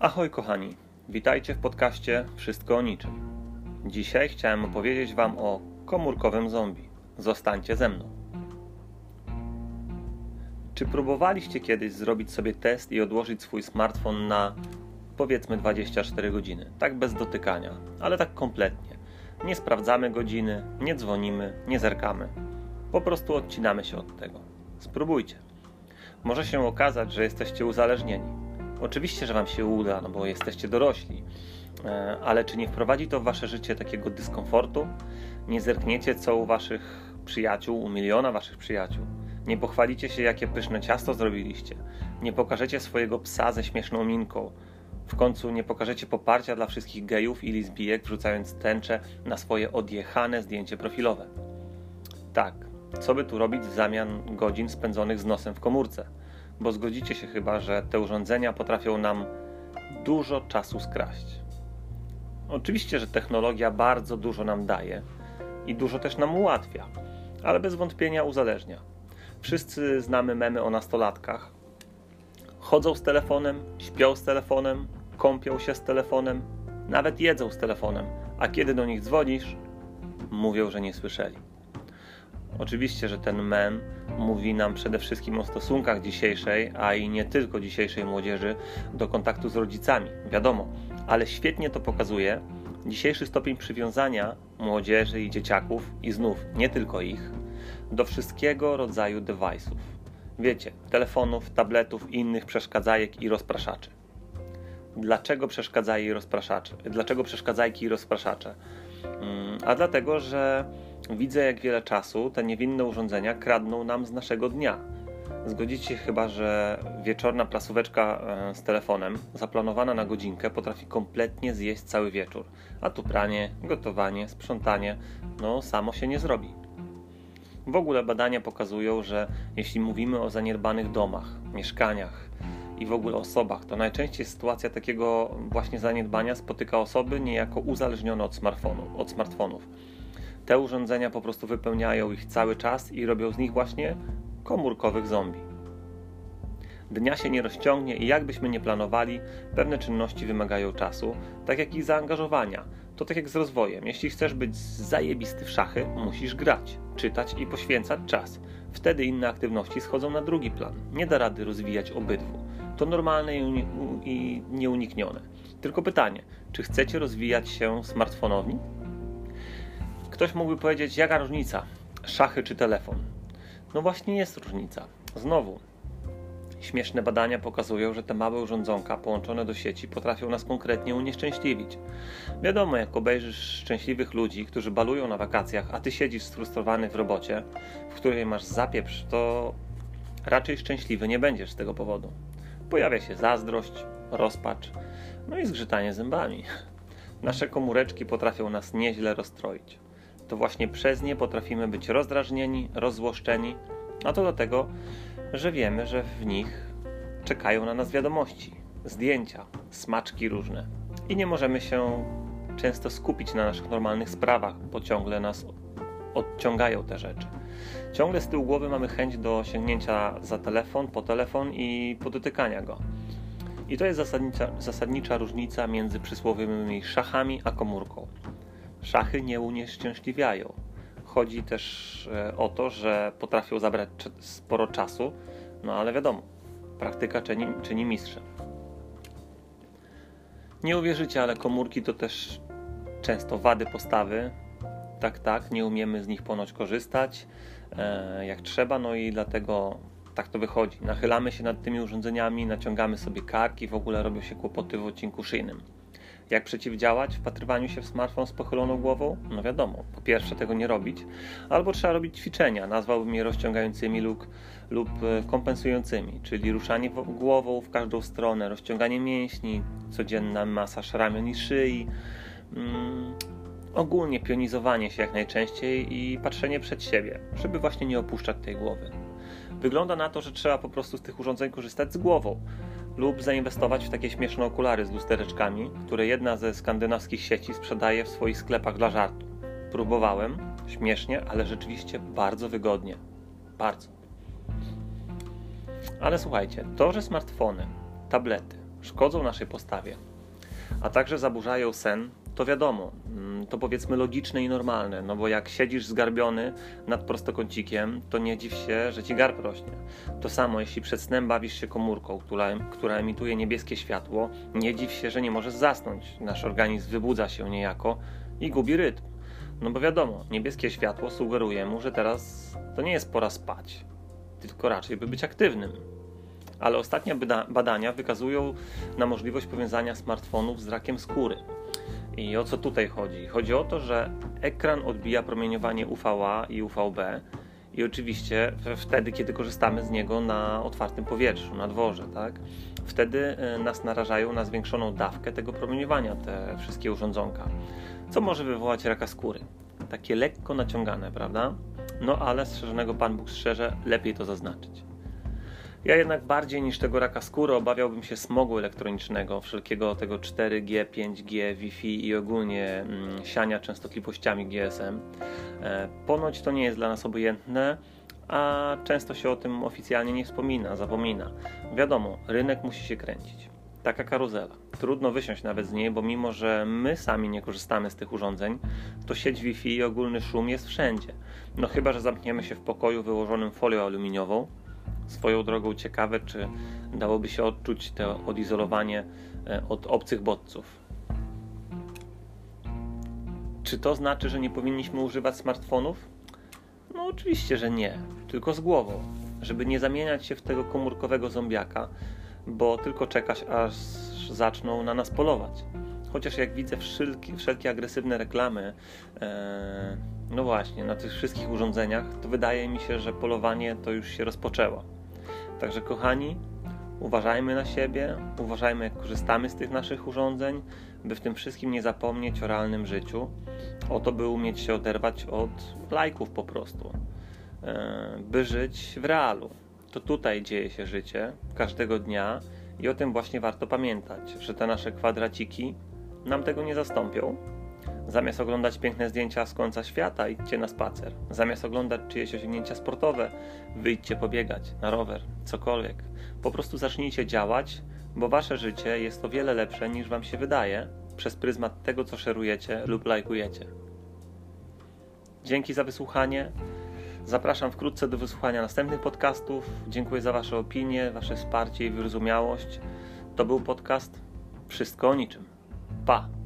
Ahoj kochani, witajcie w podcaście Wszystko o niczym. Dzisiaj chciałem opowiedzieć Wam o komórkowym zombie. Zostańcie ze mną. Czy próbowaliście kiedyś zrobić sobie test i odłożyć swój smartfon na powiedzmy 24 godziny? Tak bez dotykania, ale tak kompletnie. Nie sprawdzamy godziny, nie dzwonimy, nie zerkamy. Po prostu odcinamy się od tego. Spróbujcie. Może się okazać, że jesteście uzależnieni Oczywiście, że Wam się uda, no bo jesteście dorośli, e, ale czy nie wprowadzi to w Wasze życie takiego dyskomfortu? Nie zerkniecie, co u Waszych przyjaciół, u miliona Waszych przyjaciół? Nie pochwalicie się, jakie pyszne ciasto zrobiliście? Nie pokażecie swojego psa ze śmieszną minką? W końcu nie pokażecie poparcia dla wszystkich gejów i lesbijek, wrzucając tęczę na swoje odjechane zdjęcie profilowe? Tak, co by tu robić w zamian godzin spędzonych z nosem w komórce? Bo zgodzicie się chyba, że te urządzenia potrafią nam dużo czasu skraść. Oczywiście, że technologia bardzo dużo nam daje i dużo też nam ułatwia, ale bez wątpienia uzależnia. Wszyscy znamy memy o nastolatkach. Chodzą z telefonem, śpią z telefonem, kąpią się z telefonem, nawet jedzą z telefonem, a kiedy do nich dzwonisz, mówią, że nie słyszeli. Oczywiście, że ten mem mówi nam przede wszystkim o stosunkach dzisiejszej, a i nie tylko dzisiejszej młodzieży do kontaktu z rodzicami, wiadomo, ale świetnie to pokazuje dzisiejszy stopień przywiązania młodzieży i dzieciaków, i znów nie tylko ich, do wszystkiego rodzaju device'ów. Wiecie, telefonów, tabletów innych przeszkadzajek i rozpraszaczy. Dlaczego przeszkadzaje i rozpraszacze? Dlaczego przeszkadzajki i rozpraszacze? Mm, a dlatego, że Widzę, jak wiele czasu te niewinne urządzenia kradną nam z naszego dnia. Zgodzicie się chyba, że wieczorna prasóweczka e, z telefonem, zaplanowana na godzinkę, potrafi kompletnie zjeść cały wieczór. A tu pranie, gotowanie, sprzątanie, no samo się nie zrobi. W ogóle badania pokazują, że jeśli mówimy o zaniedbanych domach, mieszkaniach i w ogóle osobach, to najczęściej sytuacja takiego właśnie zaniedbania spotyka osoby niejako uzależnione od, smartfonu, od smartfonów te urządzenia po prostu wypełniają ich cały czas i robią z nich właśnie komórkowych zombie. Dnia się nie rozciągnie i jakbyśmy nie planowali, pewne czynności wymagają czasu, tak jak i zaangażowania. To tak jak z rozwojem. Jeśli chcesz być zajebisty w szachy, musisz grać, czytać i poświęcać czas. Wtedy inne aktywności schodzą na drugi plan. Nie da rady rozwijać obydwu. To normalne i nieuniknione. Tylko pytanie, czy chcecie rozwijać się smartfonowni? Ktoś mógłby powiedzieć, jaka różnica? Szachy czy telefon? No właśnie jest różnica. Znowu, śmieszne badania pokazują, że te małe urządzonka połączone do sieci potrafią nas konkretnie unieszczęśliwić. Wiadomo, jak obejrzysz szczęśliwych ludzi, którzy balują na wakacjach, a ty siedzisz sfrustrowany w robocie, w której masz zapieprz, to raczej szczęśliwy nie będziesz z tego powodu. Pojawia się zazdrość, rozpacz, no i zgrzytanie zębami. Nasze komóreczki potrafią nas nieźle rozstroić to właśnie przez nie potrafimy być rozdrażnieni, rozzłoszczeni, a to dlatego, że wiemy, że w nich czekają na nas wiadomości, zdjęcia, smaczki różne i nie możemy się często skupić na naszych normalnych sprawach, bo ciągle nas odciągają te rzeczy. Ciągle z tyłu głowy mamy chęć do sięgnięcia za telefon, po telefon i podotykania go. I to jest zasadnicza, zasadnicza różnica między przysłowiowymi szachami a komórką szachy nie unieszczęśliwiają. Chodzi też e, o to, że potrafią zabrać sporo czasu, no ale wiadomo, praktyka czyni, czyni mistrzem. Nie uwierzycie, ale komórki to też często wady postawy. Tak, tak, nie umiemy z nich ponoć korzystać e, jak trzeba, no i dlatego tak to wychodzi. Nachylamy się nad tymi urządzeniami, naciągamy sobie karki, w ogóle robią się kłopoty w odcinku szyjnym. Jak przeciwdziałać wpatrywaniu się w smartfon z pochyloną głową? No wiadomo, po pierwsze tego nie robić, albo trzeba robić ćwiczenia, nazwałbym je rozciągającymi lub, lub e, kompensującymi, czyli ruszanie głową w każdą stronę, rozciąganie mięśni, codzienna masaż ramion i szyi, mm, ogólnie pionizowanie się jak najczęściej i patrzenie przed siebie, żeby właśnie nie opuszczać tej głowy. Wygląda na to, że trzeba po prostu z tych urządzeń korzystać z głową lub zainwestować w takie śmieszne okulary z lustereczkami, które jedna ze skandynawskich sieci sprzedaje w swoich sklepach dla żartu. Próbowałem, śmiesznie, ale rzeczywiście bardzo wygodnie. Bardzo. Ale słuchajcie, to, że smartfony, tablety, szkodzą naszej postawie, a także zaburzają sen, to wiadomo, mm, to powiedzmy logiczne i normalne, no bo jak siedzisz zgarbiony nad prostokącikiem, to nie dziw się, że ci garb rośnie. To samo, jeśli przed snem bawisz się komórką, która, która emituje niebieskie światło, nie dziw się, że nie możesz zasnąć. Nasz organizm wybudza się niejako i gubi rytm. No bo wiadomo, niebieskie światło sugeruje mu, że teraz to nie jest pora spać, tylko raczej by być aktywnym. Ale ostatnie badania wykazują na możliwość powiązania smartfonów z rakiem skóry. I o co tutaj chodzi? Chodzi o to, że ekran odbija promieniowanie UVA i UVB i oczywiście wtedy, kiedy korzystamy z niego na otwartym powietrzu, na dworze, tak? Wtedy e, nas narażają na zwiększoną dawkę tego promieniowania, te wszystkie urządzonka, co może wywołać raka skóry. Takie lekko naciągane, prawda? No ale strzeżonego Pan Bóg strzeże, lepiej to zaznaczyć. Ja jednak bardziej niż tego raka skóry obawiałbym się smogu elektronicznego, wszelkiego tego 4G, 5G, Wi-Fi i ogólnie mm, siania częstotliwościami GSM. E, ponoć to nie jest dla nas obojętne, a często się o tym oficjalnie nie wspomina, zapomina. Wiadomo, rynek musi się kręcić. Taka karuzela. Trudno wysiąść nawet z niej, bo mimo, że my sami nie korzystamy z tych urządzeń, to sieć Wi-Fi i ogólny szum jest wszędzie. No chyba, że zamkniemy się w pokoju wyłożonym folią aluminiową, Swoją drogą ciekawe, czy dałoby się odczuć to odizolowanie e, od obcych bodźców. Czy to znaczy, że nie powinniśmy używać smartfonów? No oczywiście, że nie, tylko z głową, żeby nie zamieniać się w tego komórkowego zombiaka, bo tylko czekać, aż zaczną na nas polować. Chociaż jak widzę wszelkie, wszelkie agresywne reklamy, e, no właśnie, na tych wszystkich urządzeniach, to wydaje mi się, że polowanie to już się rozpoczęło. Także kochani, uważajmy na siebie, uważajmy jak korzystamy z tych naszych urządzeń, by w tym wszystkim nie zapomnieć o realnym życiu, o to, by umieć się oderwać od lajków po prostu, e, by żyć w realu. To tutaj dzieje się życie, każdego dnia i o tym właśnie warto pamiętać, że te nasze kwadraciki nam tego nie zastąpią, Zamiast oglądać piękne zdjęcia z końca świata, idźcie na spacer. Zamiast oglądać czyjeś osiągnięcia sportowe, wyjdźcie pobiegać, na rower, cokolwiek. Po prostu zacznijcie działać, bo wasze życie jest o wiele lepsze niż wam się wydaje przez pryzmat tego, co szerujecie lub lajkujecie. Dzięki za wysłuchanie. Zapraszam wkrótce do wysłuchania następnych podcastów. Dziękuję za Wasze opinie, Wasze wsparcie i wyrozumiałość. To był podcast Wszystko o niczym. Pa!